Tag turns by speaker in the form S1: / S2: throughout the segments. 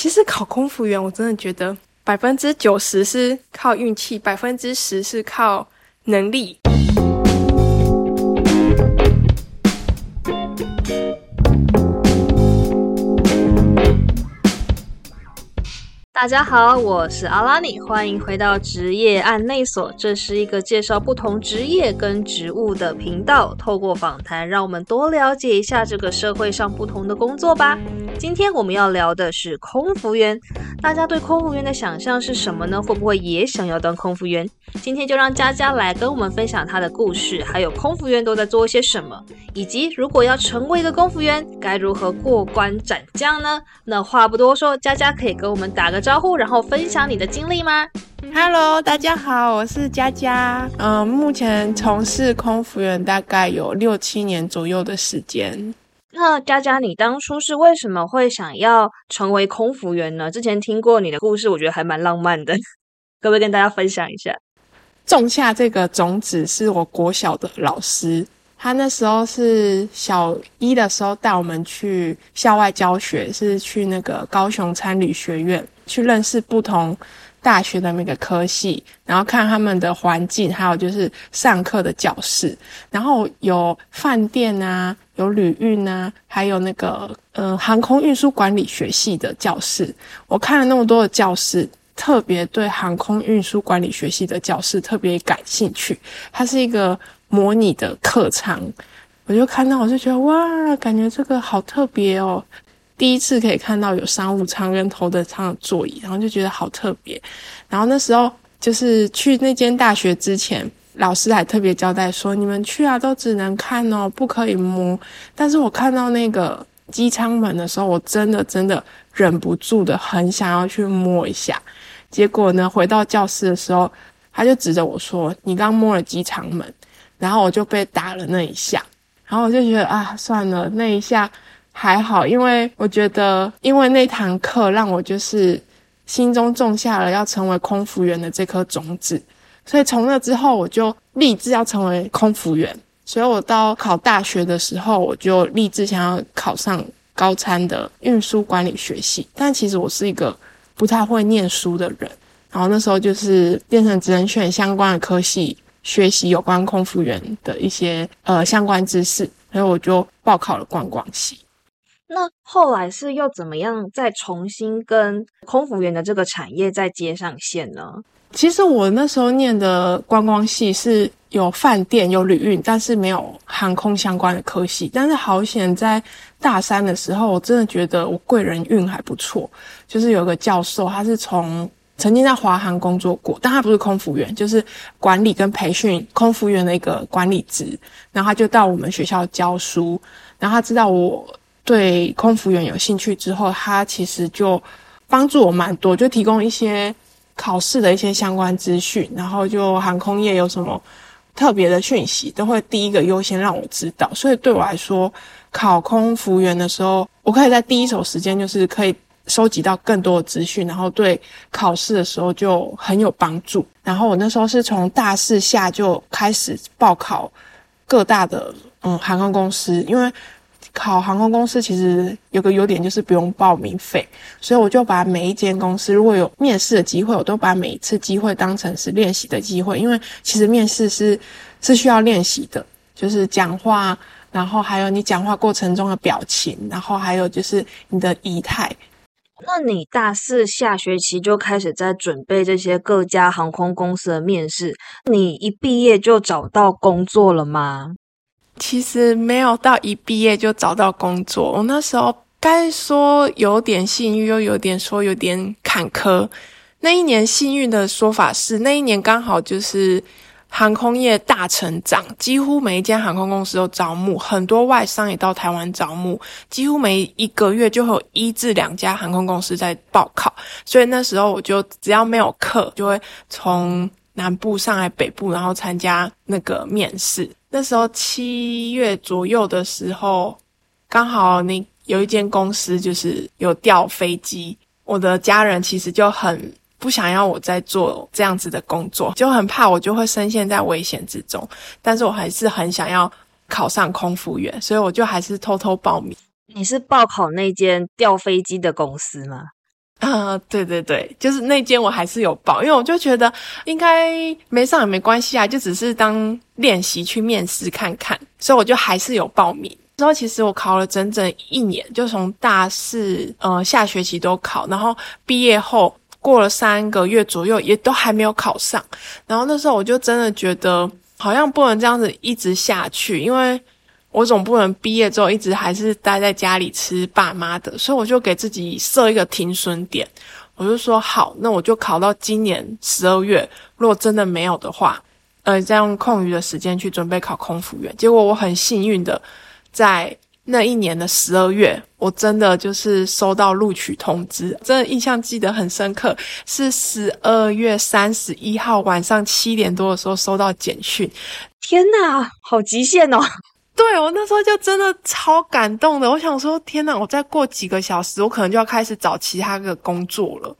S1: 其实考空服员，我真的觉得百分之九十是靠运气，百分之十是靠能力。
S2: 大家好，我是阿拉尼，欢迎回到职业案内所。这是一个介绍不同职业跟职务的频道，透过访谈，让我们多了解一下这个社会上不同的工作吧。今天我们要聊的是空服员，大家对空服员的想象是什么呢？会不会也想要当空服员？今天就让佳佳来跟我们分享她的故事，还有空服员都在做些什么，以及如果要成为一个空服员，该如何过关斩将呢？那话不多说，佳佳可以跟我们打个招呼，然后分享你的经历吗
S1: ？Hello，大家好，我是佳佳，嗯，目前从事空服员大概有六七年左右的时间。
S2: 那佳佳，你当初是为什么会想要成为空服员呢？之前听过你的故事，我觉得还蛮浪漫的，可不可以跟大家分享一下？
S1: 种下这个种子是我国小的老师，他那时候是小一的时候带我们去校外教学，是去那个高雄参旅学院去认识不同。大学的每个科系，然后看他们的环境，还有就是上课的教室，然后有饭店啊，有旅运啊，还有那个呃航空运输管理学系的教室。我看了那么多的教室，特别对航空运输管理学系的教室特别感兴趣。它是一个模拟的课堂，我就看到我就觉得哇，感觉这个好特别哦。第一次可以看到有商务舱跟头等舱的座椅，然后就觉得好特别。然后那时候就是去那间大学之前，老师还特别交代说：“你们去啊，都只能看哦，不可以摸。”但是我看到那个机舱门的时候，我真的真的忍不住的很想要去摸一下。结果呢，回到教室的时候，他就指着我说：“你刚摸了机舱门。”然后我就被打了那一下，然后我就觉得啊，算了，那一下。还好，因为我觉得，因为那堂课让我就是心中种下了要成为空服员的这颗种子，所以从那之后我就立志要成为空服员。所以我到考大学的时候，我就立志想要考上高参的运输管理学系。但其实我是一个不太会念书的人，然后那时候就是变成只能选相关的科系，学习有关空服员的一些呃相关知识，所以我就报考了观光系。
S2: 那后来是又怎么样再重新跟空服员的这个产业再接上线呢？
S1: 其实我那时候念的观光系是有饭店有旅运，但是没有航空相关的科系。但是好险在大三的时候，我真的觉得我贵人运还不错，就是有个教授，他是从曾经在华航工作过，但他不是空服员，就是管理跟培训空服员的一个管理职，然后他就到我们学校教书，然后他知道我。对空服员有兴趣之后，他其实就帮助我蛮多，就提供一些考试的一些相关资讯，然后就航空业有什么特别的讯息，都会第一个优先让我知道。所以对我来说，考空服员的时候，我可以在第一手时间就是可以收集到更多的资讯，然后对考试的时候就很有帮助。然后我那时候是从大四下就开始报考各大的嗯航空公司，因为。考航空公司其实有个优点就是不用报名费，所以我就把每一间公司如果有面试的机会，我都把每一次机会当成是练习的机会，因为其实面试是是需要练习的，就是讲话，然后还有你讲话过程中的表情，然后还有就是你的仪态。
S2: 那你大四下学期就开始在准备这些各家航空公司的面试，你一毕业就找到工作了吗？
S1: 其实没有到一毕业就找到工作，我那时候该说有点幸运，又有点说有点坎坷。那一年幸运的说法是，那一年刚好就是航空业大成长，几乎每一间航空公司都招募，很多外商也到台湾招募，几乎每一个月就会有一至两家航空公司在报考，所以那时候我就只要没有课，就会从南部上来北部，然后参加那个面试。那时候七月左右的时候，刚好那有一间公司就是有调飞机，我的家人其实就很不想要我在做这样子的工作，就很怕我就会深陷在危险之中。但是我还是很想要考上空服员，所以我就还是偷偷报名。
S2: 你是报考那间调飞机的公司吗？
S1: 啊，对对对，就是那间我还是有报，因为我就觉得应该没上也没关系啊，就只是当练习去面试看看，所以我就还是有报名。之后其实我考了整整一年，就从大四呃下学期都考，然后毕业后过了三个月左右，也都还没有考上。然后那时候我就真的觉得好像不能这样子一直下去，因为我总不能毕业之后一直还是待在家里吃爸妈的，所以我就给自己设一个停损点，我就说好，那我就考到今年十二月，如果真的没有的话，呃，再用空余的时间去准备考空服员。结果我很幸运的。在那一年的十二月，我真的就是收到录取通知，真的印象记得很深刻，是十二月三十一号晚上七点多的时候收到简讯。
S2: 天哪，好极限哦！
S1: 对我那时候就真的超感动的，我想说，天哪，我再过几个小时，我可能就要开始找其他的工作了。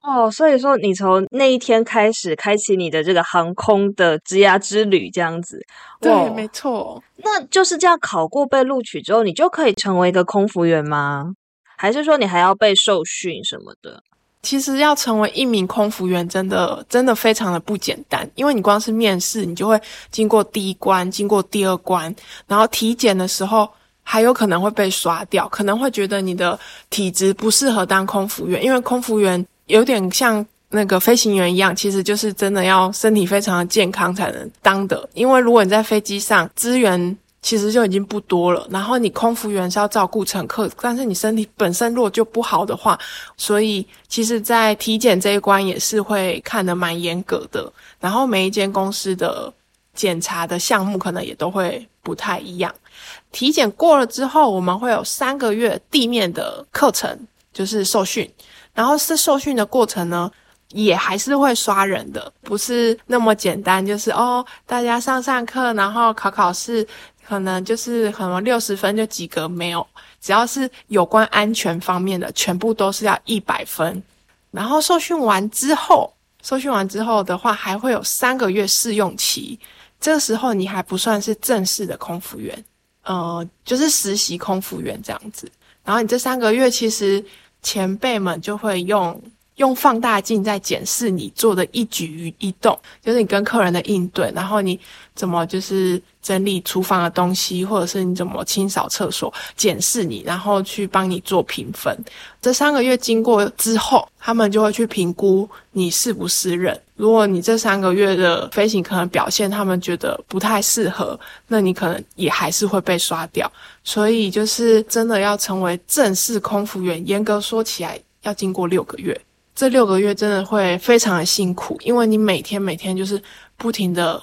S2: 哦，所以说你从那一天开始开启你的这个航空的职涯之旅，这样子，
S1: 对，没错。
S2: 那就是这样考过被录取之后，你就可以成为一个空服员吗？还是说你还要被受训什么的？
S1: 其实要成为一名空服员，真的真的非常的不简单，因为你光是面试，你就会经过第一关，经过第二关，然后体检的时候还有可能会被刷掉，可能会觉得你的体质不适合当空服员，因为空服员。有点像那个飞行员一样，其实就是真的要身体非常的健康才能当的。因为如果你在飞机上资源其实就已经不多了，然后你空服员是要照顾乘客，但是你身体本身如果就不好的话，所以其实，在体检这一关也是会看得蛮严格的。然后每一间公司的检查的项目可能也都会不太一样。体检过了之后，我们会有三个月地面的课程，就是受训。然后是受训的过程呢，也还是会刷人的，不是那么简单。就是哦，大家上上课，然后考考试，可能就是可能六十分就及格，没有。只要是有关安全方面的，全部都是要一百分。然后受训完之后，受训完之后的话，还会有三个月试用期。这个时候你还不算是正式的空服员，呃，就是实习空服员这样子。然后你这三个月其实。前辈们就会用用放大镜在检视你做的一举一动，就是你跟客人的应对，然后你怎么就是整理厨房的东西，或者是你怎么清扫厕所，检视你，然后去帮你做评分。这三个月经过之后，他们就会去评估你是不是人。如果你这三个月的飞行可能表现他们觉得不太适合，那你可能也还是会被刷掉。所以就是真的要成为正式空服员，严格说起来要经过六个月。这六个月真的会非常的辛苦，因为你每天每天就是不停的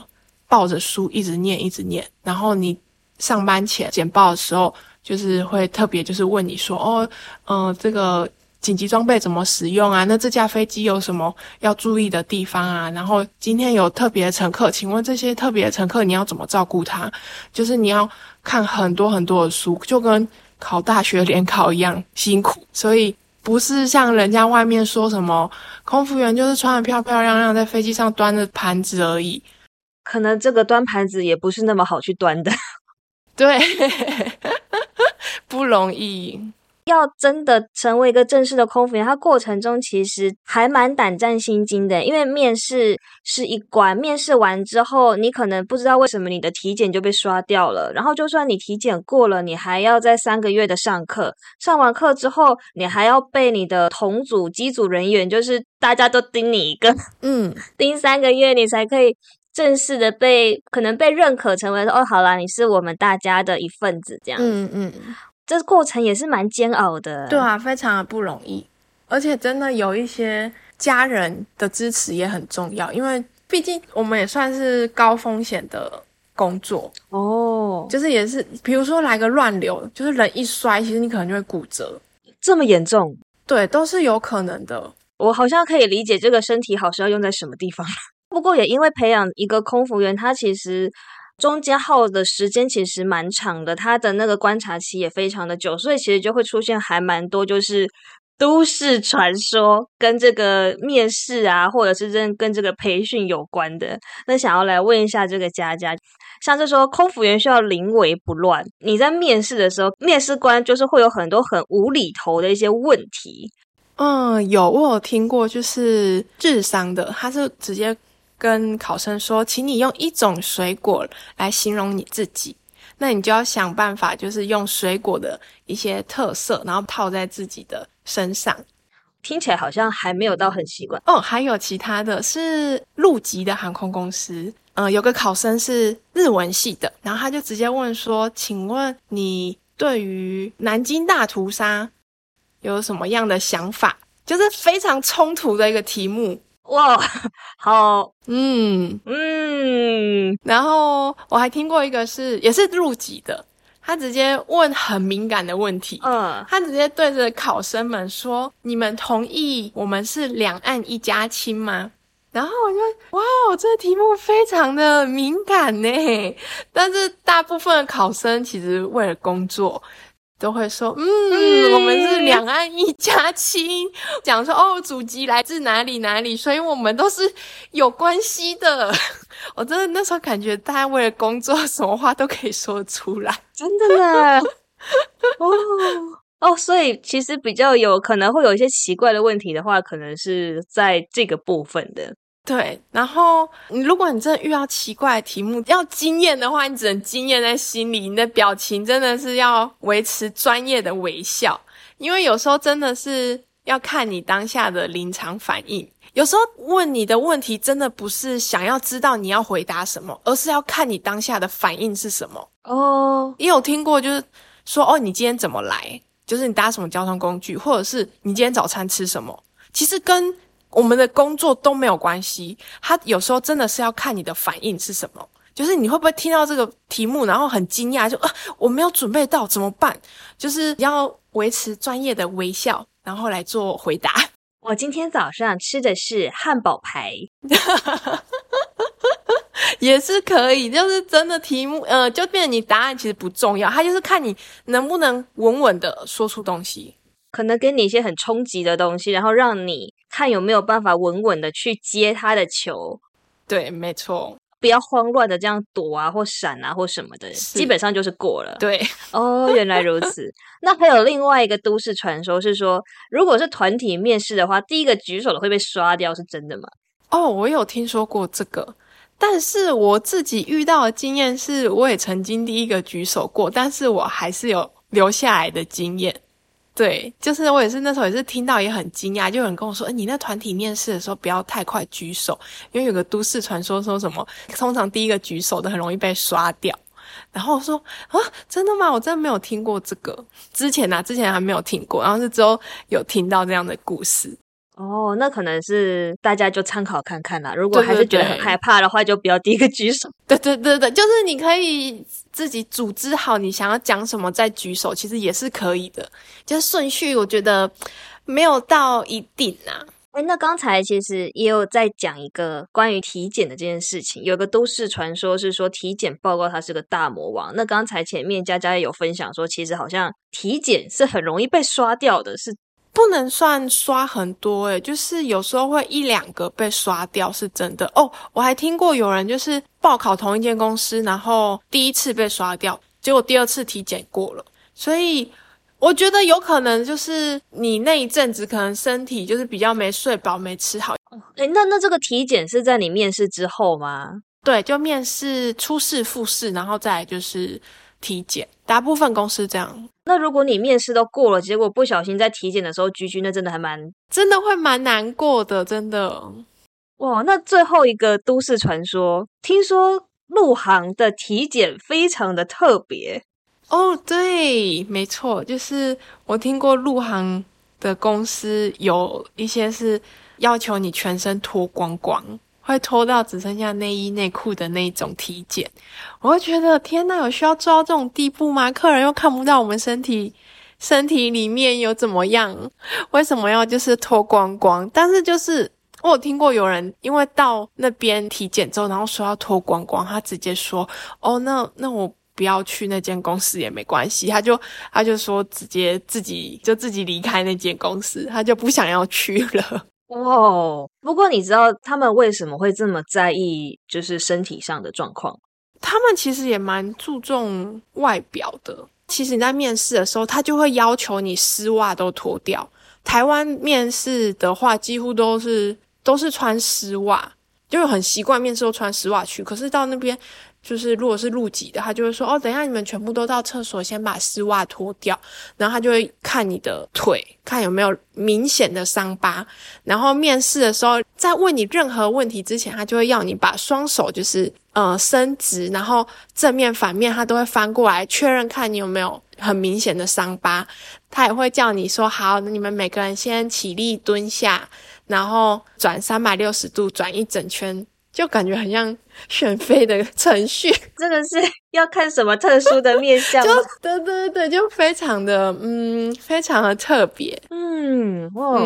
S1: 抱着书一直念一直念，然后你上班前简报的时候，就是会特别就是问你说，哦，嗯，这个紧急装备怎么使用啊？那这架飞机有什么要注意的地方啊？然后今天有特别的乘客，请问这些特别的乘客你要怎么照顾他？就是你要看很多很多的书，就跟考大学联考一样辛苦，所以。不是像人家外面说什么空服员就是穿的漂漂亮亮，在飞机上端着盘子而已。
S2: 可能这个端盘子也不是那么好去端的，
S1: 对，不容易。
S2: 要真的成为一个正式的空服员，它过程中其实还蛮胆战心惊的。因为面试是一关，面试完之后，你可能不知道为什么你的体检就被刷掉了。然后就算你体检过了，你还要在三个月的上课，上完课之后，你还要被你的同组机组人员，就是大家都盯你一个，嗯，盯三个月，你才可以正式的被可能被认可成为说哦，好啦，你是我们大家的一份子，这样，嗯嗯。这过程也是蛮煎熬的，
S1: 对啊，非常的不容易，而且真的有一些家人的支持也很重要，因为毕竟我们也算是高风险的工作哦，就是也是，比如说来个乱流，就是人一摔，其实你可能就会骨折，
S2: 这么严重？
S1: 对，都是有可能的。
S2: 我好像可以理解这个身体好是要用在什么地方，不过也因为培养一个空服员，他其实。中间耗的时间其实蛮长的，他的那个观察期也非常的久，所以其实就会出现还蛮多就是都市传说跟这个面试啊，或者是跟跟这个培训有关的。那想要来问一下这个佳佳，像这说空服员需要临危不乱，你在面试的时候，面试官就是会有很多很无厘头的一些问题。
S1: 嗯，有我有听过，就是智商的，他是直接跟考生说，请你用一种水果来形容你自己，那你就要想办法，就是用水果的一些特色，然后套在自己的身上。
S2: 听起来好像还没有到很习惯
S1: 哦。还有其他的是陆籍的航空公司，嗯，有个考生是日文系的，然后他就直接问说，请问你对于南京大屠杀？有什么样的想法？就是非常冲突的一个题目
S2: 哇！好，
S1: 嗯嗯。然后我还听过一个是也是入籍的，他直接问很敏感的问题。嗯，他直接对着考生们说：“你们同意我们是两岸一家亲吗？”然后我就哇，这个题目非常的敏感呢。但是大部分的考生其实为了工作。都会说，嗯，我们是两岸一家亲，讲说哦，祖籍来自哪里哪里，所以我们都是有关系的。我真的那时候感觉，大家为了工作，什么话都可以说出来，
S2: 真的呢。哦哦，所以其实比较有可能会有一些奇怪的问题的话，可能是在这个部分的。
S1: 对，然后你如果你真的遇到奇怪的题目，要惊艳的话，你只能惊艳在心里，你的表情真的是要维持专业的微笑，因为有时候真的是要看你当下的临场反应。有时候问你的问题，真的不是想要知道你要回答什么，而是要看你当下的反应是什么。哦，也有听过，就是说，哦，你今天怎么来？就是你搭什么交通工具，或者是你今天早餐吃什么？其实跟我们的工作都没有关系，他有时候真的是要看你的反应是什么，就是你会不会听到这个题目，然后很惊讶，就啊我没有准备到怎么办？就是要维持专业的微笑，然后来做回答。
S2: 我今天早上吃的是汉堡排，
S1: 也是可以，就是真的题目，呃，就变成你答案其实不重要，他就是看你能不能稳稳的说出东西。
S2: 可能给你一些很冲击的东西，然后让你看有没有办法稳稳的去接他的球。
S1: 对，没错，
S2: 不要慌乱的这样躲啊或闪啊或什么的，基本上就是过了。
S1: 对，
S2: 哦，原来如此。那还有另外一个都市传说是说，如果是团体面试的话，第一个举手的会被刷掉，是真的吗？
S1: 哦，我有听说过这个，但是我自己遇到的经验是，我也曾经第一个举手过，但是我还是有留下来的经验。对，就是我也是那时候也是听到也很惊讶，就有人跟我说：“哎，你那团体面试的时候不要太快举手，因为有个都市传说说什么，通常第一个举手的很容易被刷掉。”然后我说：“啊，真的吗？我真的没有听过这个，之前呐，之前还没有听过，然后是之后有听到这样的故事。”
S2: 哦，那可能是大家就参考看看啦。如果还是觉得很害怕的话，就不要第一个举手。
S1: 对对对对，就是你可以自己组织好你想要讲什么再举手，其实也是可以的。就是顺序，我觉得没有到一定啊。
S2: 哎，那刚才其实也有在讲一个关于体检的这件事情，有个都市传说是说体检报告它是个大魔王。那刚才前面佳佳也有分享说，其实好像体检是很容易被刷掉的，是。
S1: 不能算刷很多诶，就是有时候会一两个被刷掉，是真的哦。我还听过有人就是报考同一间公司，然后第一次被刷掉，结果第二次体检过了。所以我觉得有可能就是你那一阵子可能身体就是比较没睡饱、没吃好。
S2: 诶，那那这个体检是在你面试之后吗？
S1: 对，就面试初试、复试，然后再就是。体检，大部分公司这样。
S2: 那如果你面试都过了，结果不小心在体检的时候居居，那真的还蛮，
S1: 真的会蛮难过的，真的。
S2: 哇，那最后一个都市传说，听说陆航的体检非常的特别。
S1: 哦，对，没错，就是我听过陆航的公司有一些是要求你全身脱光光。会脱到只剩下内衣内裤的那种体检，我会觉得天呐，有需要做到这种地步吗？客人又看不到我们身体，身体里面有怎么样？为什么要就是脱光光？但是就是我有听过有人因为到那边体检之后，然后说要脱光光，他直接说哦，那那我不要去那间公司也没关系，他就他就说直接自己就自己离开那间公司，他就不想要去了。
S2: 哇！不过你知道他们为什么会这么在意，就是身体上的状况？
S1: 他们其实也蛮注重外表的。其实你在面试的时候，他就会要求你丝袜都脱掉，台湾面试的话，几乎都是都是穿丝袜，就很习惯面试都穿丝袜去。可是到那边。就是如果是入籍的，他就会说哦，等一下你们全部都到厕所，先把丝袜脱掉，然后他就会看你的腿，看有没有明显的伤疤。然后面试的时候，在问你任何问题之前，他就会要你把双手就是呃伸直，然后正面反面他都会翻过来确认看你有没有很明显的伤疤。他也会叫你说好，你们每个人先起立蹲下，然后转三百六十度，转一整圈。就感觉很像选妃的程序，
S2: 真的是要看什么特殊的面相
S1: 就对对对，就非常的嗯，非常的特别。
S2: 嗯，哇，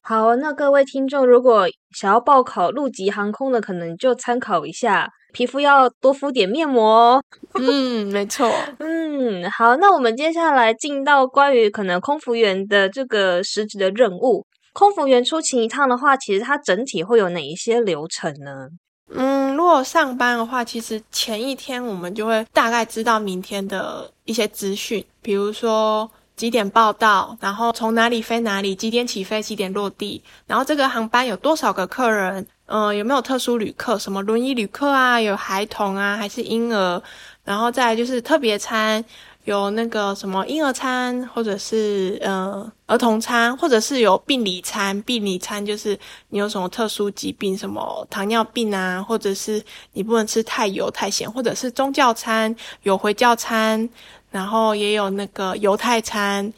S2: 好，那各位听众如果想要报考陆籍航空的，可能就参考一下，皮肤要多敷点面膜哦。
S1: 嗯，没错。
S2: 嗯，好，那我们接下来进到关于可能空服员的这个实质的任务。空服员出勤一趟的话，其实它整体会有哪一些流程呢？
S1: 嗯，如果上班的话，其实前一天我们就会大概知道明天的一些资讯，比如说几点报到，然后从哪里飞哪里，几点起飞，几点落地，然后这个航班有多少个客人，嗯，有没有特殊旅客，什么轮椅旅客啊，有孩童啊，还是婴儿，然后再就是特别餐。有那个什么婴儿餐，或者是呃儿童餐，或者是有病理餐。病理餐就是你有什么特殊疾病，什么糖尿病啊，或者是你不能吃太油太咸，或者是宗教餐有回教餐，然后也有那个犹太餐，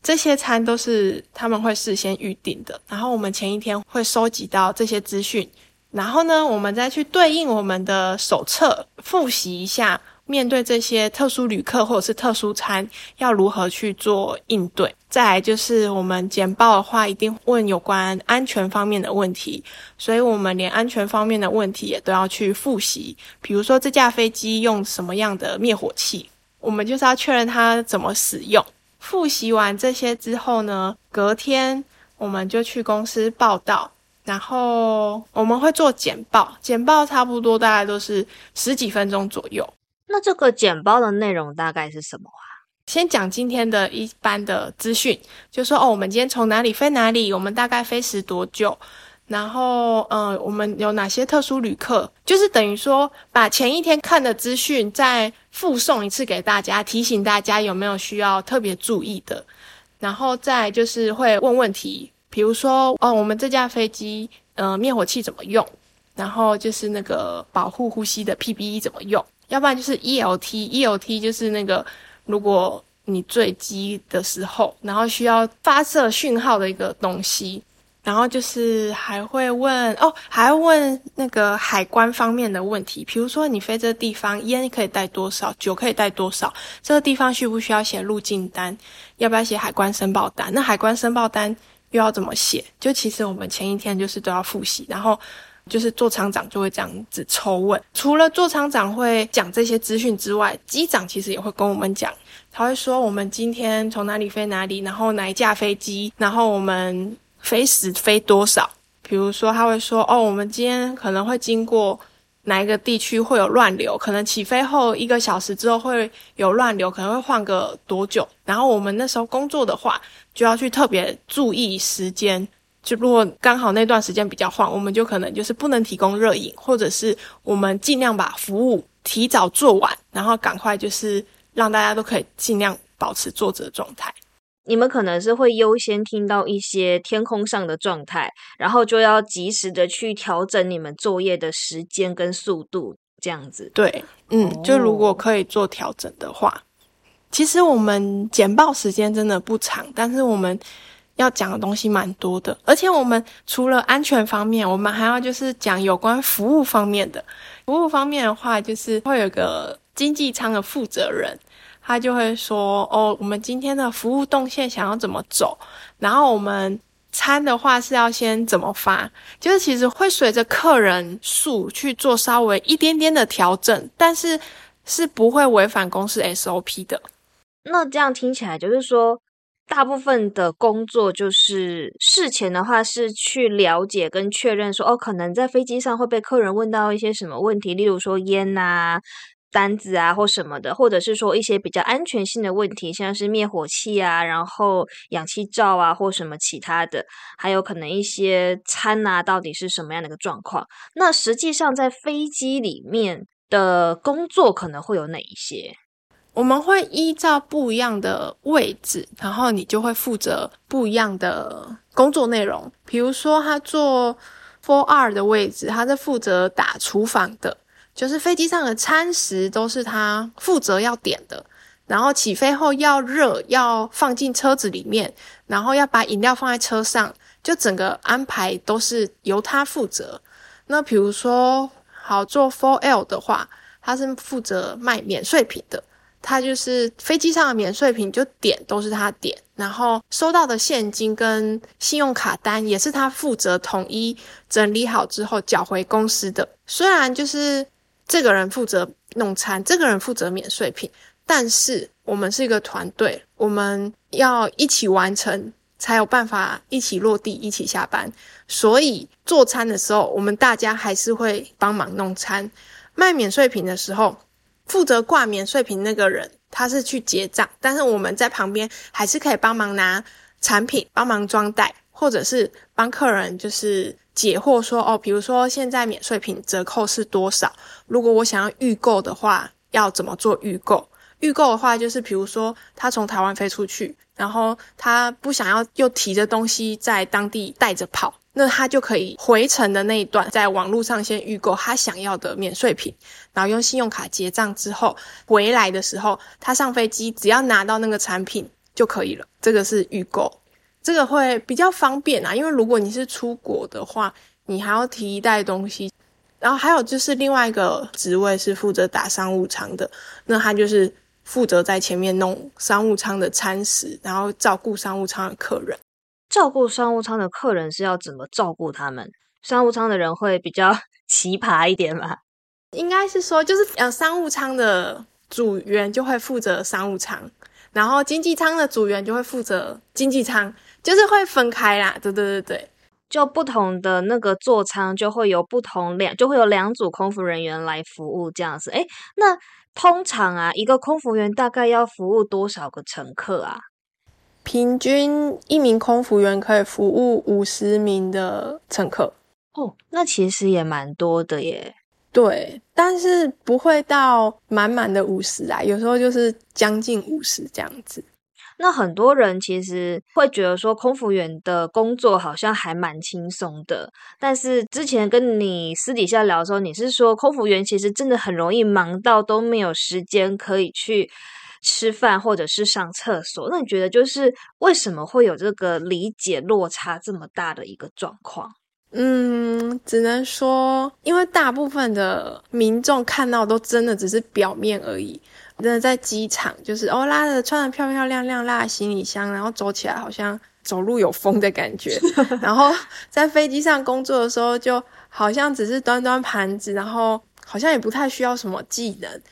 S1: 这些餐都是他们会事先预定的。然后我们前一天会收集到这些资讯，然后呢，我们再去对应我们的手册复习一下。面对这些特殊旅客或者是特殊餐，要如何去做应对？再来就是我们简报的话，一定问有关安全方面的问题，所以我们连安全方面的问题也都要去复习。比如说这架飞机用什么样的灭火器，我们就是要确认它怎么使用。复习完这些之后呢，隔天我们就去公司报道，然后我们会做简报，简报差不多大概都是十几分钟左右。
S2: 那这个简报的内容大概是什么啊？
S1: 先讲今天的一般的资讯，就说哦，我们今天从哪里飞哪里，我们大概飞时多久，然后呃，我们有哪些特殊旅客，就是等于说把前一天看的资讯再附送一次给大家，提醒大家有没有需要特别注意的，然后再就是会问问题，比如说哦，我们这架飞机呃灭火器怎么用，然后就是那个保护呼吸的 PPE 怎么用。要不然就是 E L T，E L T 就是那个如果你坠机的时候，然后需要发射讯号的一个东西，然后就是还会问哦，还会问那个海关方面的问题，比如说你飞这地方烟可以带多少，酒可以带多少，这个地方需不需要写入境单，要不要写海关申报单？那海关申报单又要怎么写？就其实我们前一天就是都要复习，然后。就是座舱长就会这样子抽问，除了座舱长会讲这些资讯之外，机长其实也会跟我们讲，他会说我们今天从哪里飞哪里，然后哪一架飞机，然后我们飞时飞多少。比如说他会说，哦，我们今天可能会经过哪一个地区会有乱流，可能起飞后一个小时之后会有乱流，可能会换个多久。然后我们那时候工作的话，就要去特别注意时间。就如果刚好那段时间比较晃，我们就可能就是不能提供热饮，或者是我们尽量把服务提早做完，然后赶快就是让大家都可以尽量保持坐着的状态。
S2: 你们可能是会优先听到一些天空上的状态，然后就要及时的去调整你们作业的时间跟速度，这样子。
S1: 对，嗯，就如果可以做调整的话，其实我们简报时间真的不长，但是我们。要讲的东西蛮多的，而且我们除了安全方面，我们还要就是讲有关服务方面的。服务方面的话，就是会有个经济舱的负责人，他就会说：“哦，我们今天的服务动线想要怎么走，然后我们餐的话是要先怎么发，就是其实会随着客人数去做稍微一点点的调整，但是是不会违反公司 SOP 的。
S2: 那这样听起来就是说。”大部分的工作就是事前的话是去了解跟确认说哦，可能在飞机上会被客人问到一些什么问题，例如说烟啊、单子啊或什么的，或者是说一些比较安全性的问题，像是灭火器啊，然后氧气罩啊或什么其他的，还有可能一些餐啊到底是什么样的一个状况。那实际上在飞机里面的工作可能会有哪一些？
S1: 我们会依照不一样的位置，然后你就会负责不一样的工作内容。比如说，他做 Four R 的位置，他是负责打厨房的。就是飞机上的餐食都是他负责要点的，然后起飞后要热，要放进车子里面，然后要把饮料放在车上，就整个安排都是由他负责。那比如说，好做 Four L 的话，他是负责卖免税品的，他就是飞机上的免税品就点都是他点，然后收到的现金跟信用卡单也是他负责统一整理好之后缴回公司的。虽然就是。这个人负责弄餐，这个人负责免税品，但是我们是一个团队，我们要一起完成，才有办法一起落地，一起下班。所以做餐的时候，我们大家还是会帮忙弄餐。卖免税品的时候，负责挂免税品那个人他是去结账，但是我们在旁边还是可以帮忙拿产品，帮忙装袋，或者是帮客人就是。解惑说哦，比如说现在免税品折扣是多少？如果我想要预购的话，要怎么做预购？预购的话，就是比如说他从台湾飞出去，然后他不想要又提着东西在当地带着跑，那他就可以回程的那一段在网络上先预购他想要的免税品，然后用信用卡结账之后，回来的时候他上飞机只要拿到那个产品就可以了。这个是预购。这个会比较方便啊，因为如果你是出国的话，你还要提一袋东西。然后还有就是另外一个职位是负责打商务舱的，那他就是负责在前面弄商务舱的餐食，然后照顾商务舱的客人。
S2: 照顾商务舱的客人是要怎么照顾他们？商务舱的人会比较 奇葩一点吗？
S1: 应该是说，就是呃，商务舱的组员就会负责商务舱，然后经济舱的组员就会负责经济舱。就是会分开啦，对对对对，
S2: 就不同的那个座舱就会有不同两，就会有两组空服人员来服务这样子。诶，那通常啊，一个空服员大概要服务多少个乘客啊？
S1: 平均一名空服员可以服务五十名的乘客。
S2: 哦，那其实也蛮多的耶。
S1: 对，但是不会到满满的五十啊，有时候就是将近五十这样子。
S2: 那很多人其实会觉得说，空服员的工作好像还蛮轻松的。但是之前跟你私底下聊的时候，你是说空服员其实真的很容易忙到都没有时间可以去吃饭或者是上厕所。那你觉得就是为什么会有这个理解落差这么大的一个状况？
S1: 嗯，只能说，因为大部分的民众看到都真的只是表面而已。真的在机场，就是哦，拉着穿的漂漂亮亮，拉着行李箱，然后走起来好像走路有风的感觉。然后在飞机上工作的时候，就好像只是端端盘子，然后好像也不太需要什么技能。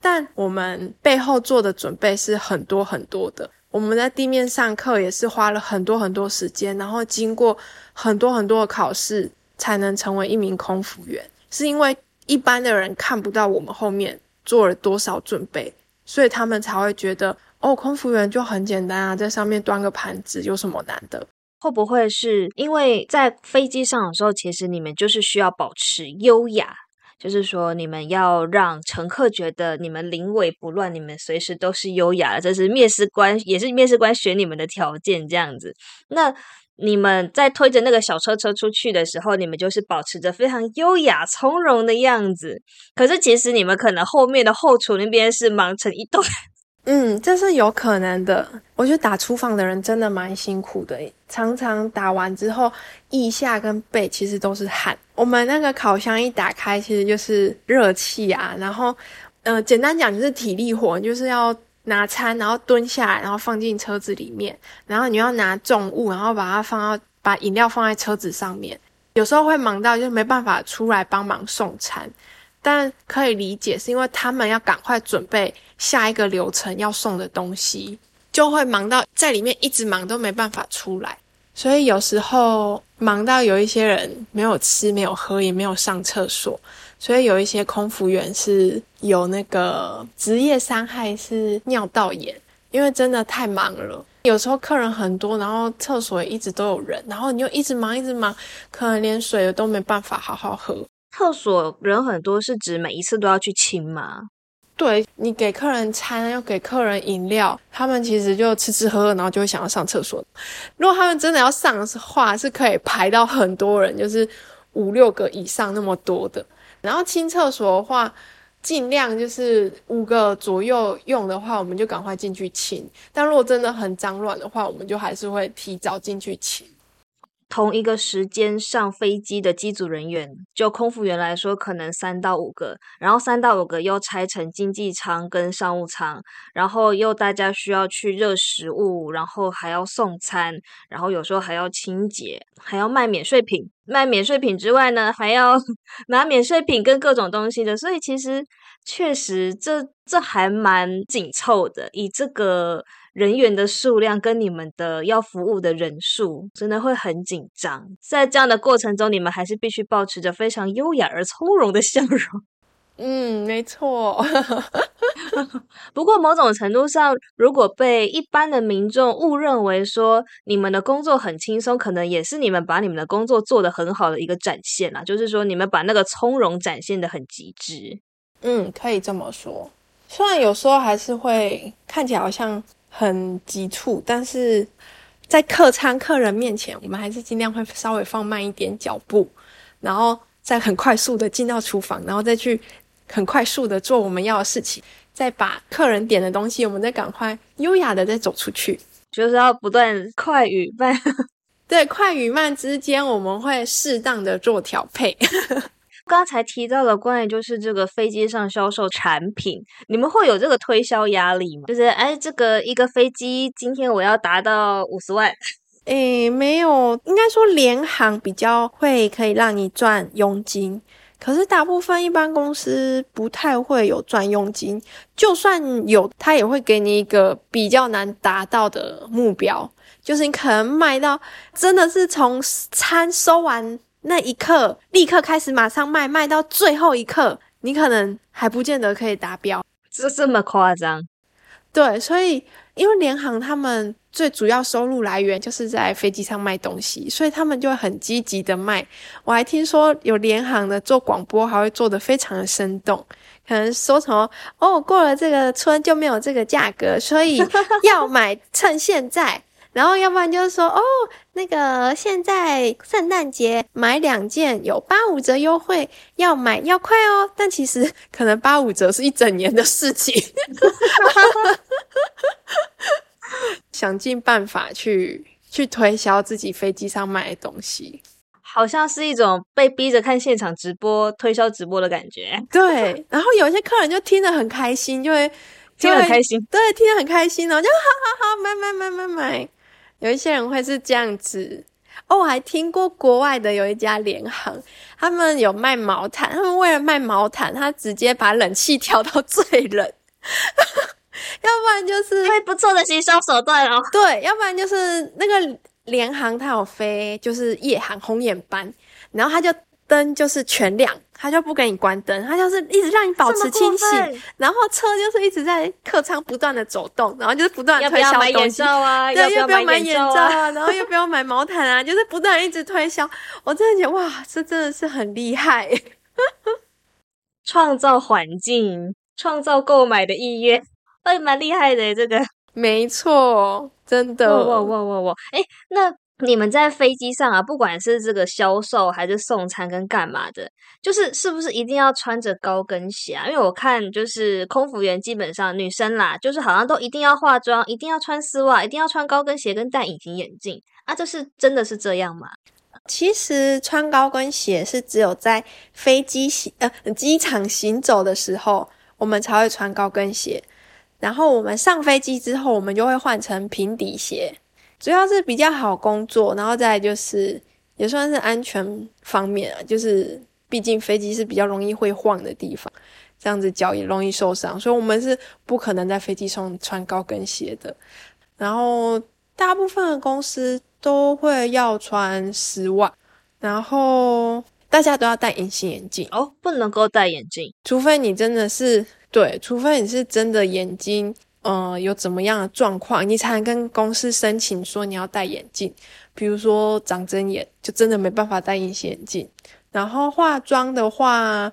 S1: 但我们背后做的准备是很多很多的。我们在地面上课也是花了很多很多时间，然后经过很多很多的考试，才能成为一名空服员。是因为一般的人看不到我们后面做了多少准备。所以他们才会觉得哦，空服员就很简单啊，在上面端个盘子有什么难的？
S2: 会不会是因为在飞机上的时候，其实你们就是需要保持优雅，就是说你们要让乘客觉得你们临危不乱，你们随时都是优雅的，这是面试官也是面试官选你们的条件，这样子。那你们在推着那个小车车出去的时候，你们就是保持着非常优雅从容的样子。可是其实你们可能后面的后厨那边是忙成一 团。
S1: 嗯，这是有可能的。我觉得打厨房的人真的蛮辛苦的，常常打完之后腋下跟背其实都是汗。我们那个烤箱一打开，其实就是热气啊。然后，嗯，简单讲就是体力活，就是要。拿餐，然后蹲下来，然后放进车子里面，然后你要拿重物，然后把它放到把饮料放在车子上面。有时候会忙到就没办法出来帮忙送餐，但可以理解，是因为他们要赶快准备下一个流程要送的东西，就会忙到在里面一直忙都没办法出来。所以有时候忙到有一些人没有吃、没有喝、也没有上厕所，所以有一些空服员是有那个职业伤害，是尿道炎，因为真的太忙了。有时候客人很多，然后厕所也一直都有人，然后你就一直忙一直忙，可能连水都没办法好好喝。
S2: 厕所人很多是指每一次都要去清吗？
S1: 对你给客人餐，要给客人饮料，他们其实就吃吃喝喝，然后就会想要上厕所。如果他们真的要上的话，是可以排到很多人，就是五六个以上那么多的。然后清厕所的话，尽量就是五个左右用的话，我们就赶快进去清。但如果真的很脏乱的话，我们就还是会提早进去清。
S2: 同一个时间上飞机的机组人员，就空服员来说，可能三到五个，然后三到五个又拆成经济舱跟商务舱，然后又大家需要去热食物，然后还要送餐，然后有时候还要清洁，还要卖免税品。卖免税品之外呢，还要 拿免税品跟各种东西的，所以其实确实这这还蛮紧凑的，以这个。人员的数量跟你们的要服务的人数，真的会很紧张。在这样的过程中，你们还是必须保持着非常优雅而从容的笑容。
S1: 嗯，没错。
S2: 不过某种程度上，如果被一般的民众误认为说你们的工作很轻松，可能也是你们把你们的工作做得很好的一个展现啦。就是说，你们把那个从容展现的很极致。
S1: 嗯，可以这么说。虽然有时候还是会看起来好像。很急促，但是在客餐客人面前，我们还是尽量会稍微放慢一点脚步，然后再很快速的进到厨房，然后再去很快速的做我们要的事情，再把客人点的东西，我们再赶快优雅的再走出去，
S2: 就是要不断快与慢，
S1: 对，快与慢之间我们会适当的做调配。
S2: 刚才提到了关于就是这个飞机上销售产品，你们会有这个推销压力吗？就是哎，这个一个飞机今天我要达到五十万，
S1: 哎，没有，应该说联航比较会可以让你赚佣金，可是大部分一般公司不太会有赚佣金，就算有，他也会给你一个比较难达到的目标，就是你可能卖到真的是从餐收完。那一刻，立刻开始，马上卖，卖到最后一刻，你可能还不见得可以达标，
S2: 这这么夸张？
S1: 对，所以因为联航他们最主要收入来源就是在飞机上卖东西，所以他们就会很积极的卖。我还听说有联航的做广播，还会做的非常的生动，可能说什么哦，过了这个村就没有这个价格，所以要买趁现在。然后，要不然就是说，哦，那个现在圣诞节买两件有八五折优惠，要买要快哦。但其实可能八五折是一整年的事情，想尽办法去去推销自己飞机上卖的东西，
S2: 好像是一种被逼着看现场直播推销直播的感觉。
S1: 对，然后有些客人就听得很开心，就会
S2: 听得很开心，
S1: 对，听得很开心哦，就好好好买买买买买。有一些人会是这样子哦，我还听过国外的有一家联航，他们有卖毛毯，他们为了卖毛毯，他直接把冷气调到最冷，要不然就是
S2: 会不错的行销手段哦。
S1: 对，要不然就是那个联航它有飞就是夜航红眼班，然后他就。灯就是全亮，他就不给你关灯，他就是一直让你保持清醒。然后车就是一直在客舱不断的走动，然后就是不断推销东西
S2: 啊，
S1: 对，
S2: 又
S1: 不要买眼罩
S2: 啊？
S1: 然后又不要买毛毯啊？就是不断一直推销。我真的觉得哇，这真的是很厉害，
S2: 创造环境，创造购买的意愿，哎，蛮厉害的这个。
S1: 没错，真的。
S2: 哇哇哇哇！哎，那。你们在飞机上啊，不管是这个销售还是送餐跟干嘛的，就是是不是一定要穿着高跟鞋啊？因为我看就是空服员基本上女生啦，就是好像都一定要化妆，一定要穿丝袜，一定要穿高跟鞋跟戴隐形眼镜啊，这是真的是这样吗？
S1: 其实穿高跟鞋是只有在飞机行呃机场行走的时候，我们才会穿高跟鞋，然后我们上飞机之后，我们就会换成平底鞋。主要是比较好工作，然后再就是也算是安全方面啊，就是毕竟飞机是比较容易会晃的地方，这样子脚也容易受伤，所以我们是不可能在飞机上穿高跟鞋的。然后大部分的公司都会要穿丝袜，然后大家都要戴隐形眼镜
S2: 哦，不能够戴眼镜，
S1: 除非你真的是对，除非你是真的眼睛呃有怎么样的状况，你才能跟公司申请说你要戴眼镜。比如说长针眼，就真的没办法戴隐形眼镜。然后化妆的话，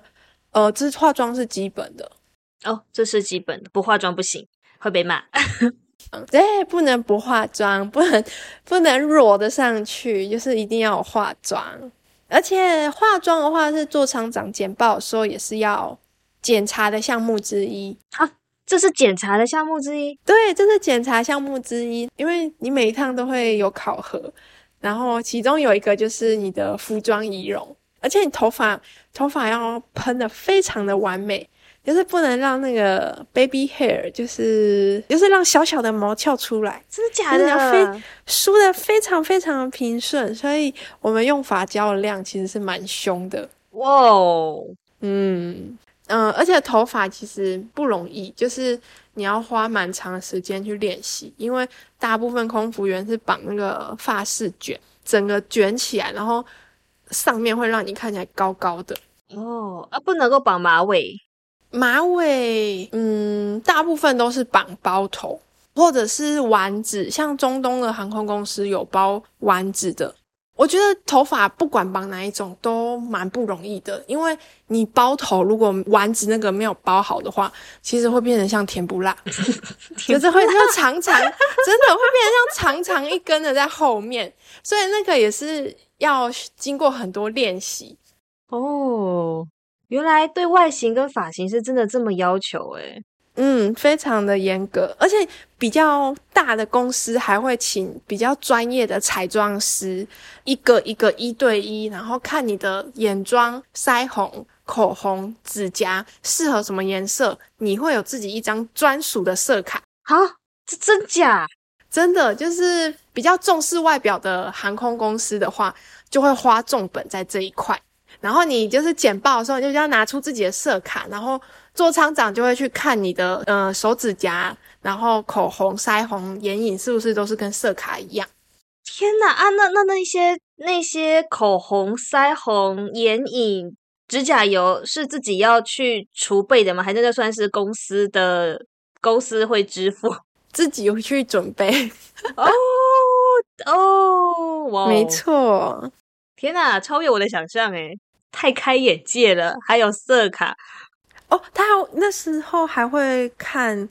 S1: 呃，这化妆是基本的
S2: 哦，这是基本的，不化妆不行，会被骂。
S1: 对，不能不化妆，不能不能裸的上去，就是一定要化妆。而且化妆的话，是做厂长简报的时候也是要检查的项目之一
S2: 啊。这是检查的项目之一，
S1: 对，这是检查项目之一，因为你每一趟都会有考核，然后其中有一个就是你的服装仪容，而且你头发头发要喷的非常的完美。就是不能让那个 baby hair，就是就是让小小的毛翘出来，
S2: 真的假的？
S1: 非梳的非常非常的平顺，所以我们用发胶的量其实是蛮凶的。
S2: 哇哦，
S1: 嗯嗯，而且头发其实不容易，就是你要花蛮长的时间去练习，因为大部分空服员是绑那个发饰卷，整个卷起来，然后上面会让你看起来高高的。
S2: 哦啊，不能够绑马尾。
S1: 马尾，嗯，大部分都是绑包头，或者是丸子，像中东的航空公司有包丸子的。我觉得头发不管绑哪一种都蛮不容易的，因为你包头如果丸子那个没有包好的话，其实会变成像甜不辣，就是会就长长，真的会变成像长长一根的在后面，所以那个也是要经过很多练习。
S2: 哦。原来对外形跟发型是真的这么要求诶
S1: 嗯，非常的严格，而且比较大的公司还会请比较专业的彩妆师，一个一个一对一，然后看你的眼妆、腮红、口红、指甲适合什么颜色，你会有自己一张专属的色卡。
S2: 啊，这真假？
S1: 真的，就是比较重视外表的航空公司的话，就会花重本在这一块。然后你就是简报的时候，你就要拿出自己的色卡，然后做厂长就会去看你的呃手指甲，然后口红、腮红、眼影是不是都是跟色卡一样？
S2: 天哪啊！那那那些那些口红、腮红、眼影、指甲油是自己要去储备的吗？还是那算是公司的公司会支付？
S1: 自己有去准备？
S2: 哦哦，哇！
S1: 没错。
S2: 天哪，超越我的想象诶太开眼界了！还有色卡
S1: 哦，他那时候还会看，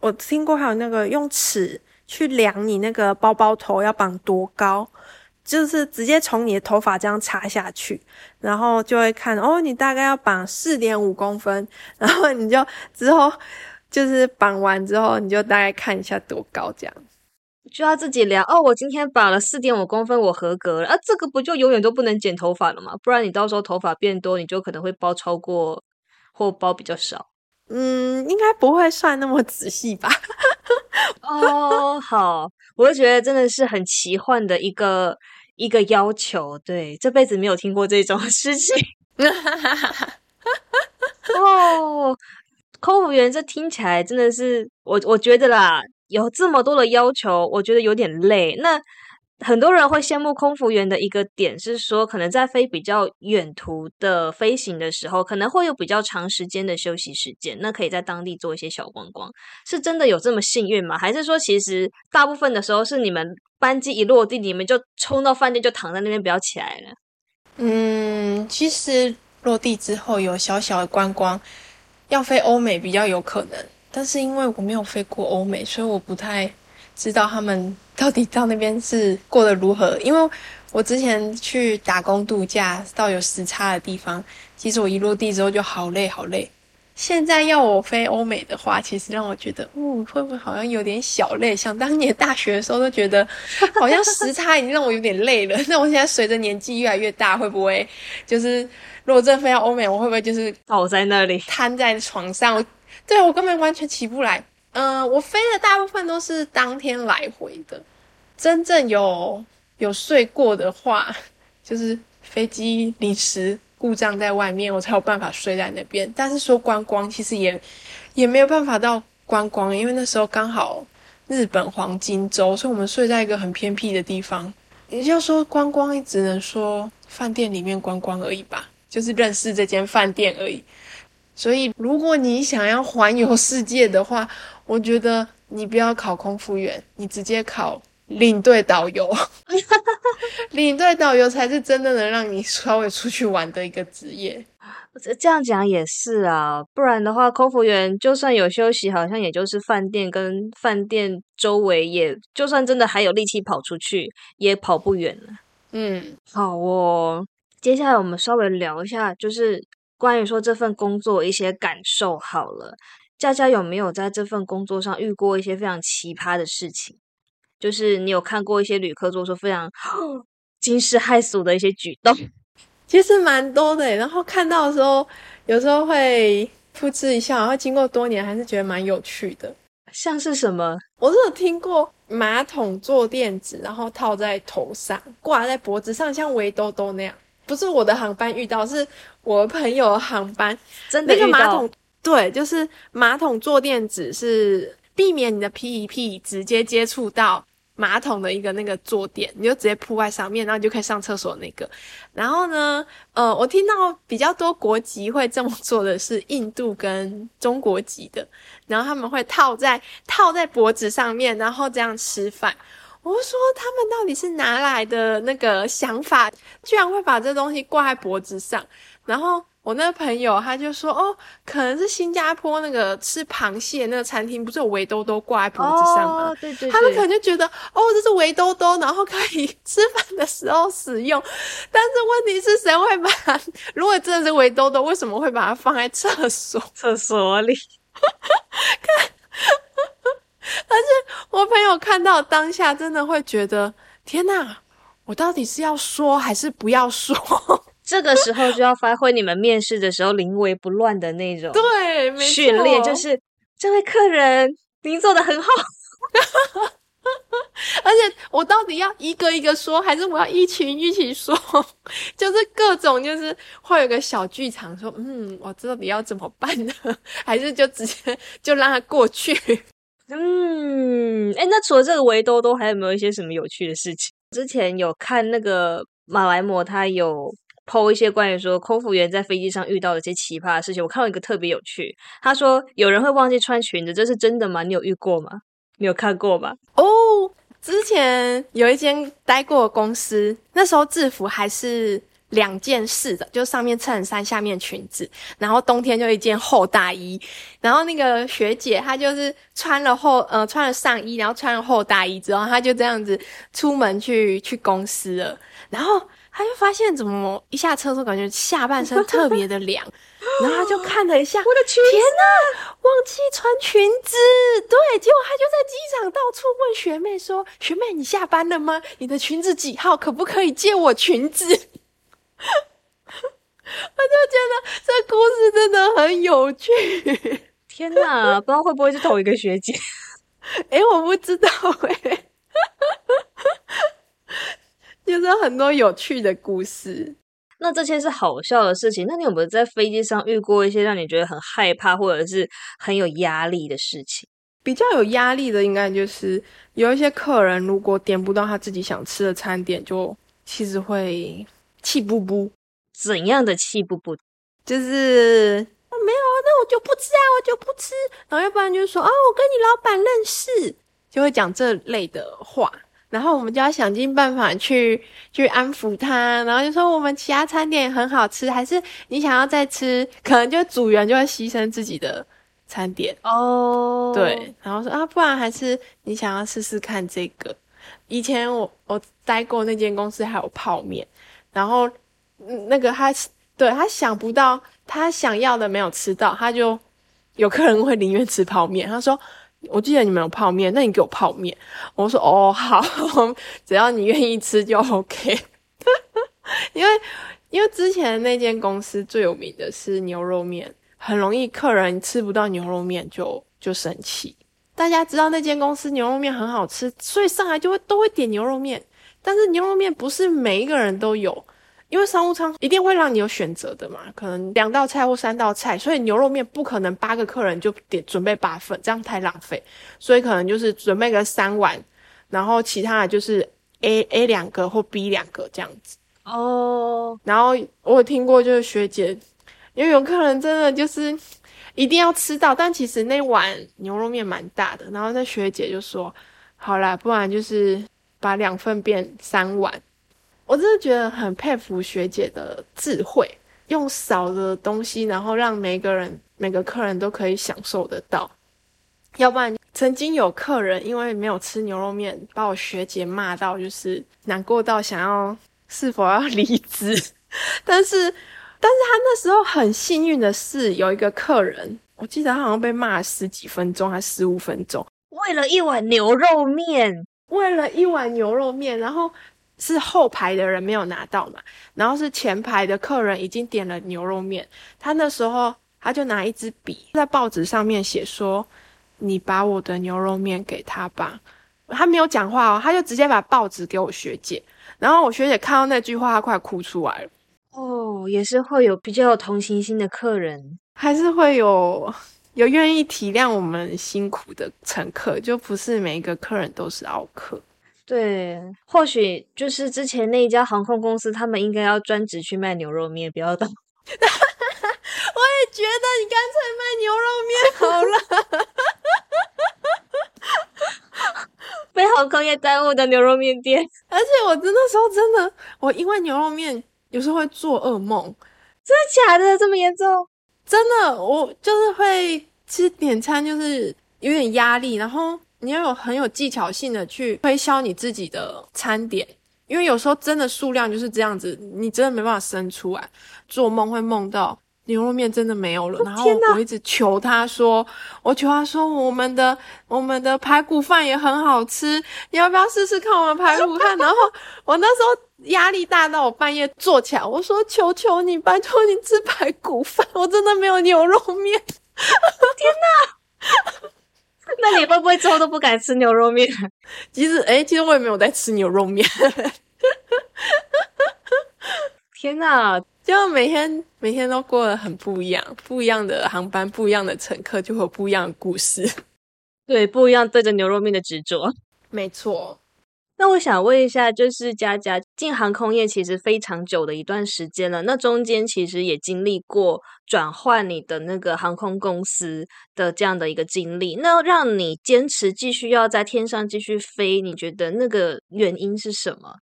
S1: 我听过还有那个用尺去量你那个包包头要绑多高，就是直接从你的头发这样插下去，然后就会看哦，你大概要绑四点五公分，然后你就之后就是绑完之后，你就大概看一下多高这样。
S2: 就要自己量哦。我今天绑了四点五公分，我合格了啊！这个不就永远都不能剪头发了吗？不然你到时候头发变多，你就可能会包超过或包比较少。
S1: 嗯，应该不会算那么仔细吧？
S2: 哦，好，我就觉得真的是很奇幻的一个一个要求。对，这辈子没有听过这种事情。哦，空服员这听起来真的是我我觉得啦。有这么多的要求，我觉得有点累。那很多人会羡慕空服员的一个点是说，可能在飞比较远途的飞行的时候，可能会有比较长时间的休息时间，那可以在当地做一些小观光。是真的有这么幸运吗？还是说，其实大部分的时候是你们班机一落地，你们就冲到饭店就躺在那边不要起来了？
S1: 嗯，其实落地之后有小小的观光，要飞欧美比较有可能。但是因为我没有飞过欧美，所以我不太知道他们 到底到那边是过得如何。因为我之前去打工度假到有时差的地方，其实我一落地之后就好累好累。现在要我飞欧美的话，其实让我觉得，嗯，会不会好像有点小累？想 当年大学的时候都觉得，好像时差已经让我有点累了。那我现在随着年纪越来越大，会不会就是如果真飞到欧美，我会不会就是
S2: 倒在那里
S1: 瘫在床上？对我根本完全起不来。嗯，我飞的大部分都是当天来回的，真正有有睡过的话，就是飞机临时故障在外面，我才有办法睡在那边。但是说观光，其实也也没有办法到观光，因为那时候刚好日本黄金周，所以我们睡在一个很偏僻的地方。也就说，观光只能说饭店里面观光而已吧，就是认识这间饭店而已。所以，如果你想要环游世界的话，我觉得你不要考空服员，你直接考领队导游。领队导游才是真的能让你稍微出去玩的一个职业。
S2: 这这样讲也是啊，不然的话，空服员就算有休息，好像也就是饭店跟饭店周围，也就算真的还有力气跑出去，也跑不远了。
S1: 嗯，
S2: 好哦，接下来我们稍微聊一下，就是关于说这份工作一些感受。好了，佳佳有没有在这份工作上遇过一些非常奇葩的事情？就是你有看过一些旅客做出非常 惊世骇俗的一些举动？
S1: 其实蛮多的，然后看到的时候，有时候会噗嗤一笑，然后经过多年，还是觉得蛮有趣的。
S2: 像是什么？
S1: 我是有听过马桶坐垫子，然后套在头上，挂在脖子上，像围兜兜那样。不是我的航班遇到，是我朋友航班
S2: 真的
S1: 那个马桶。对，就是马桶坐垫子是避免你的屁屁直接接触到。马桶的一个那个坐垫，你就直接铺在上面，然后你就可以上厕所那个。然后呢，呃，我听到比较多国籍会这么做的是印度跟中国籍的，然后他们会套在套在脖子上面，然后这样吃饭。我说他们到底是哪来的那个想法，居然会把这东西挂在脖子上，然后。我那个朋友他就说，哦，可能是新加坡那个吃螃蟹那个餐厅，不是有围兜兜挂在脖子上吗？
S2: 对对，
S1: 他们可能就觉得，哦，这是围兜兜，然后可以吃饭的时候使用。但是问题是，谁会把？如果真的是围兜兜，为什么会把它放在厕所？
S2: 厕所里？
S1: 看，而且我朋友看到当下，真的会觉得，天哪，我到底是要说还是不要说？
S2: 这个时候就要发挥你们面试的时候临危不乱的那种
S1: 对
S2: 训练，就是这位客人您做的很好，
S1: 而且我到底要一个一个说，还是我要一群一起说？就是各种就是会有个小剧场，说嗯，我到底要怎么办呢？还是就直接就让他过去？
S2: 嗯，哎，那除了这个围兜兜，还有没有一些什么有趣的事情？之前有看那个马来模，他有。剖一些关于说空服员在飞机上遇到的一些奇葩的事情，我看到一个特别有趣。他说有人会忘记穿裙子，这是真的吗？你有遇过吗？你有看过吗？
S1: 哦，之前有一间待过公司，那时候制服还是两件式的，就上面衬衫，下面裙子，然后冬天就一件厚大衣。然后那个学姐她就是穿了厚呃穿了上衣，然后穿了厚大衣之后，她就这样子出门去去公司了，然后。他就发现怎么一下车的时候感觉下半身特别的凉，然后他就看了一下，
S2: 我的裙子，
S1: 天哪，忘记穿裙子。对，结果他就在机场到处问学妹说：“学妹，你下班了吗？你的裙子几号？可不可以借我裙子？” 我就觉得这故事真的很有趣。
S2: 天哪，不知道会不会是同一个学姐？
S1: 哎，我不知道哎。就是很多有趣的故事，
S2: 那这些是好笑的事情。那你有没有在飞机上遇过一些让你觉得很害怕或者是很有压力的事情？
S1: 比较有压力的，应该就是有一些客人如果点不到他自己想吃的餐点，就其实会气不不。
S2: 怎样的气不不？
S1: 就是没有啊，那我就不吃啊，我就不吃。然后要不然就说啊，我跟你老板认识，就会讲这类的话。然后我们就要想尽办法去去安抚他，然后就说我们其他餐点很好吃，还是你想要再吃？可能就组员就会牺牲自己的餐点
S2: 哦。
S1: 对，然后说啊，不然还是你想要试试看这个。以前我我待过那间公司还有泡面，然后那个他对他想不到他想要的没有吃到，他就有客人会宁愿吃泡面。他说。我记得你们有泡面，那你给我泡面。我说哦好，只要你愿意吃就 OK。因为因为之前那间公司最有名的是牛肉面，很容易客人吃不到牛肉面就就生气。大家知道那间公司牛肉面很好吃，所以上来就会都会点牛肉面。但是牛肉面不是每一个人都有。因为商务舱一定会让你有选择的嘛，可能两道菜或三道菜，所以牛肉面不可能八个客人就点准备八份，这样太浪费，所以可能就是准备个三碗，然后其他的就是 A A 两个或 B 两个这样子。
S2: 哦，
S1: 然后我有听过，就是学姐，因为有客人真的就是一定要吃到，但其实那碗牛肉面蛮大的，然后那学姐就说：“好啦，不然就是把两份变三碗。”我真的觉得很佩服学姐的智慧，用少的东西，然后让每个人每个客人都可以享受得到。要不然，曾经有客人因为没有吃牛肉面，把我学姐骂到就是难过到想要是否要离职。但是，但是他那时候很幸运的是，有一个客人，我记得他好像被骂了十几分钟，还十五分钟，
S2: 为了一碗牛肉面，
S1: 为了一碗牛肉面，然后。是后排的人没有拿到嘛，然后是前排的客人已经点了牛肉面，他那时候他就拿一支笔在报纸上面写说：“你把我的牛肉面给他吧。”他没有讲话哦，他就直接把报纸给我学姐，然后我学姐看到那句话，她快哭出来了。
S2: 哦，也是会有比较有同情心的客人，
S1: 还是会有有愿意体谅我们辛苦的乘客，就不是每一个客人都是奥客。
S2: 对，或许就是之前那一家航空公司，他们应该要专职去卖牛肉面，不要当。
S1: 我也觉得你干脆卖牛肉面好了，
S2: 被航空业耽误的牛肉面店。
S1: 而且我真的时候真的，我因为牛肉面有时候会做噩梦，
S2: 真的假的？这么严重？
S1: 真的，我就是会其实点餐就是有点压力，然后。你要有很有技巧性的去推销你自己的餐点，因为有时候真的数量就是这样子，你真的没办法生出来。做梦会梦到牛肉面真的没有了，然后我一直求他说，我求他说，我们的我们的排骨饭也很好吃，你要不要试试看我们排骨饭？然后我那时候压力大到我半夜坐起来，我说求求你，拜托你吃排骨饭，我真的没有牛肉面。
S2: 天哪！那你会不会之后都不敢吃牛肉面？
S1: 其实，哎，其实我也没有在吃牛肉面。
S2: 天哪！
S1: 就每天每天都过得很不一样，不一样的航班，不一样的乘客，就会有不一样的故事。
S2: 对，不一样对着牛肉面的执着。
S1: 没错。
S2: 那我想问一下，就是佳佳进航空业其实非常久的一段时间了，那中间其实也经历过转换你的那个航空公司的这样的一个经历，那让你坚持继续要在天上继续飞，你觉得那个原因是什么？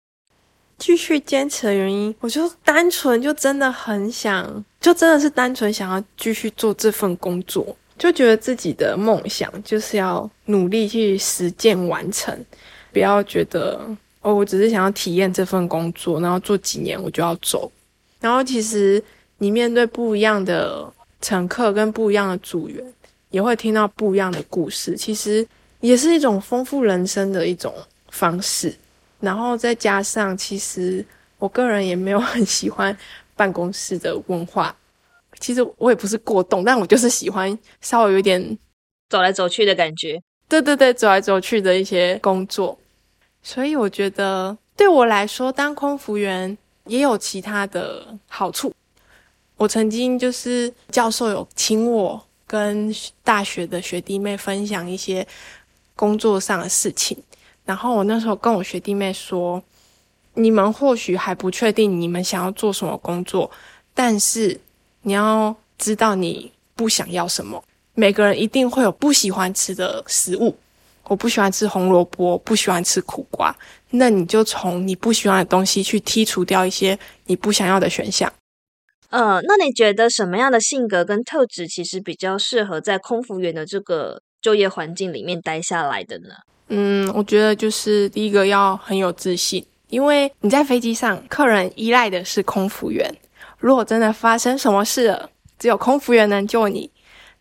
S1: 继续坚持的原因，我就单纯就真的很想，就真的是单纯想要继续做这份工作，就觉得自己的梦想就是要努力去实践完成。不要觉得哦，我只是想要体验这份工作，然后做几年我就要走。然后其实你面对不一样的乘客跟不一样的组员，也会听到不一样的故事。其实也是一种丰富人生的一种方式。然后再加上，其实我个人也没有很喜欢办公室的文化。其实我也不是过动，但我就是喜欢稍微有点
S2: 走来走去的感觉。
S1: 对对对，走来走去的一些工作，所以我觉得对我来说，当空服员也有其他的好处。我曾经就是教授有请我跟大学的学弟妹分享一些工作上的事情，然后我那时候跟我学弟妹说：“你们或许还不确定你们想要做什么工作，但是你要知道你不想要什么。”每个人一定会有不喜欢吃的食物，我不喜欢吃红萝卜，不喜欢吃苦瓜，那你就从你不喜欢的东西去剔除掉一些你不想要的选项。
S2: 呃，那你觉得什么样的性格跟特质其实比较适合在空服员的这个就业环境里面待下来的呢？
S1: 嗯，我觉得就是第一个要很有自信，因为你在飞机上，客人依赖的是空服员。如果真的发生什么事了，只有空服员能救你。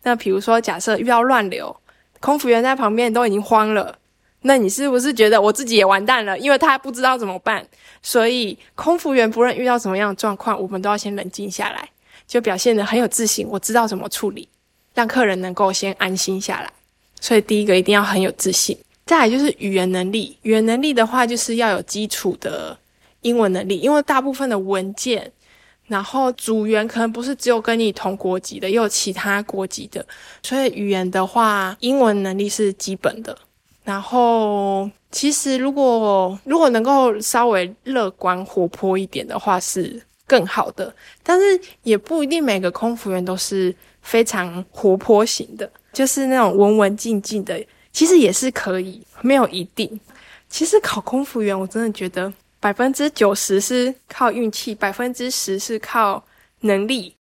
S1: 那比如说，假设遇到乱流，空服员在旁边都已经慌了，那你是不是觉得我自己也完蛋了？因为他不知道怎么办，所以空服员不论遇到什么样的状况，我们都要先冷静下来，就表现得很有自信，我知道怎么处理，让客人能够先安心下来。所以第一个一定要很有自信，再来就是语言能力。语言能力的话，就是要有基础的英文能力，因为大部分的文件。然后组员可能不是只有跟你同国籍的，也有其他国籍的，所以语言的话，英文能力是基本的。然后，其实如果如果能够稍微乐观活泼一点的话，是更好的。但是也不一定每个空服员都是非常活泼型的，就是那种文文静静的，其实也是可以，没有一定。其实考空服员，我真的觉得百分之九十是靠运气，百分之十是靠能力，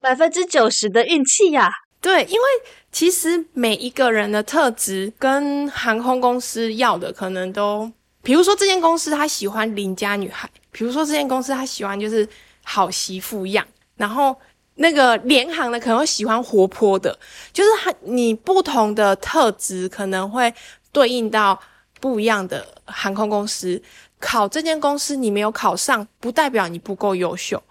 S2: 百分之九十的运气呀。
S1: 对，因为其实每一个人的特质跟航空公司要的可能都，比如说这间公司他喜欢邻家女孩，比如说这间公司他喜欢就是好媳妇样，然后那个联航的可能会喜欢活泼的，就是他你不同的特质可能会对应到不一样的航空公司。考这间公司你没有考上，不代表你不够优秀，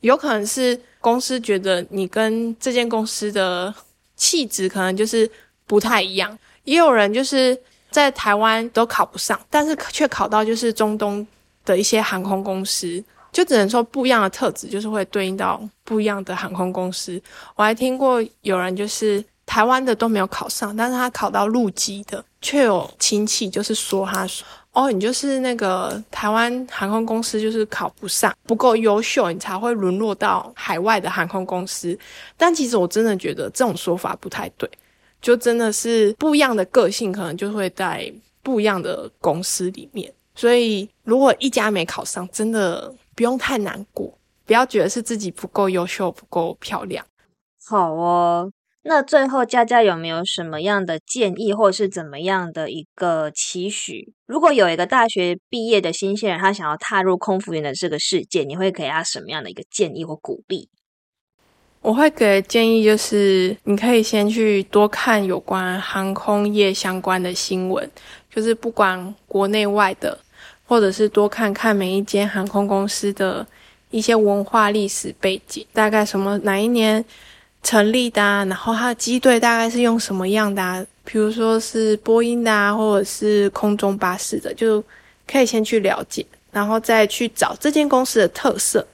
S1: 有可能是。公司觉得你跟这间公司的气质可能就是不太一样，也有人就是在台湾都考不上，但是却考到就是中东的一些航空公司，就只能说不一样的特质就是会对应到不一样的航空公司。我还听过有人就是台湾的都没有考上，但是他考到陆基的，却有亲戚就是说他说。哦，你就是那个台湾航空公司，就是考不上，不够优秀，你才会沦落到海外的航空公司。但其实我真的觉得这种说法不太对，就真的是不一样的个性，可能就会在不一样的公司里面。所以如果一家没考上，真的不用太难过，不要觉得是自己不够优秀、不够漂亮。
S2: 好哦。那最后，佳佳有没有什么样的建议，或是怎么样的一个期许？如果有一个大学毕业的新鲜人，他想要踏入空服员的这个世界，你会给他什么样的一个建议或鼓励？
S1: 我会给建议，就是你可以先去多看有关航空业相关的新闻，就是不管国内外的，或者是多看看每一间航空公司的一些文化历史背景，大概什么哪一年。成立的，然后它的机队大概是用什么样的？比如说是波音的啊，或者是空中巴士的，就可以先去了解，然后再去找这间公司的特色，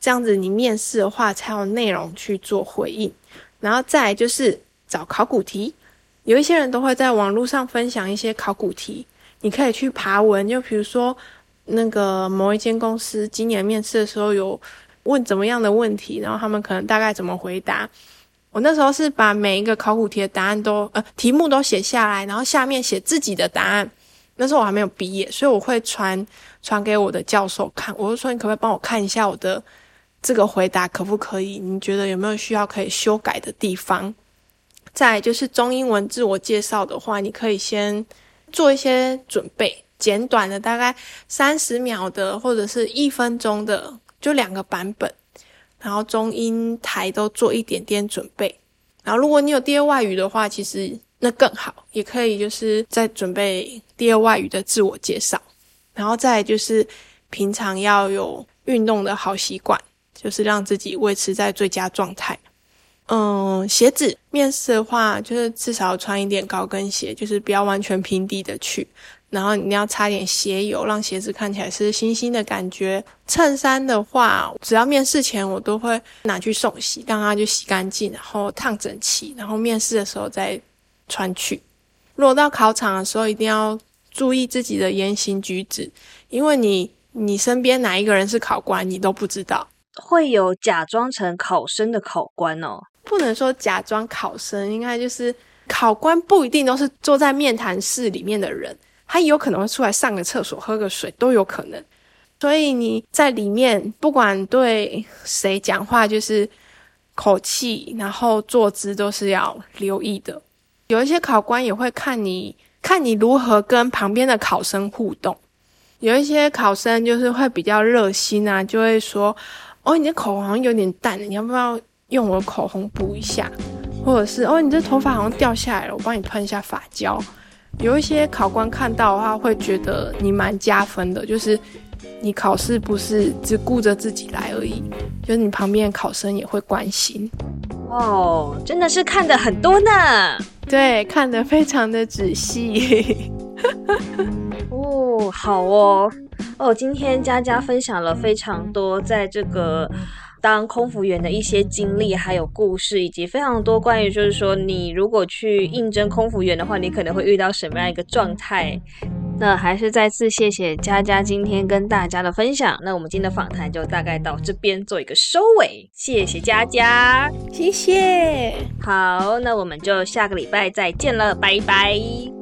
S1: 这样子你面试的话才有内容去做回应。然后再就是找考古题，有一些人都会在网络上分享一些考古题，你可以去爬文。就比如说那个某一间公司今年面试的时候有。问怎么样的问题，然后他们可能大概怎么回答。我那时候是把每一个考古题的答案都呃题目都写下来，然后下面写自己的答案。那时候我还没有毕业，所以我会传传给我的教授看。我就说你可不可以帮我看一下我的这个回答可不可以？你觉得有没有需要可以修改的地方？再就是中英文自我介绍的话，你可以先做一些准备，简短的大概三十秒的或者是一分钟的。就两个版本，然后中英台都做一点点准备。然后如果你有第二外语的话，其实那更好，也可以就是在准备第二外语的自我介绍。然后再就是平常要有运动的好习惯，就是让自己维持在最佳状态。嗯，鞋子面试的话，就是至少穿一点高跟鞋，就是不要完全平底的去。然后你要擦点鞋油，让鞋子看起来是新新的感觉。衬衫的话，只要面试前我都会拿去送洗，让它就洗干净，然后烫整齐，然后面试的时候再穿去。如果到考场的时候，一定要注意自己的言行举止，因为你你身边哪一个人是考官，你都不知道。
S2: 会有假装成考生的考官哦，
S1: 不能说假装考生，应该就是考官不一定都是坐在面谈室里面的人。他有可能会出来上个厕所、喝个水都有可能，所以你在里面不管对谁讲话，就是口气，然后坐姿都是要留意的。有一些考官也会看你，看你如何跟旁边的考生互动。有一些考生就是会比较热心啊，就会说：“哦，你的口红有点淡，你要不要用我的口红补一下？”或者是：“哦，你这头发好像掉下来了，我帮你喷一下发胶。”有一些考官看到的话，会觉得你蛮加分的，就是你考试不是只顾着自己来而已，就是你旁边考生也会关心。
S2: 哦，真的是看的很多呢。
S1: 对，看的非常的仔细。
S2: 哦，好哦。哦，今天佳佳分享了非常多在这个。当空服员的一些经历，还有故事，以及非常多关于就是说，你如果去应征空服员的话，你可能会遇到什么样一个状态。那还是再次谢谢佳佳今天跟大家的分享。那我们今天的访谈就大概到这边做一个收尾，谢谢佳佳，
S1: 谢谢。
S2: 好，那我们就下个礼拜再见了，拜拜。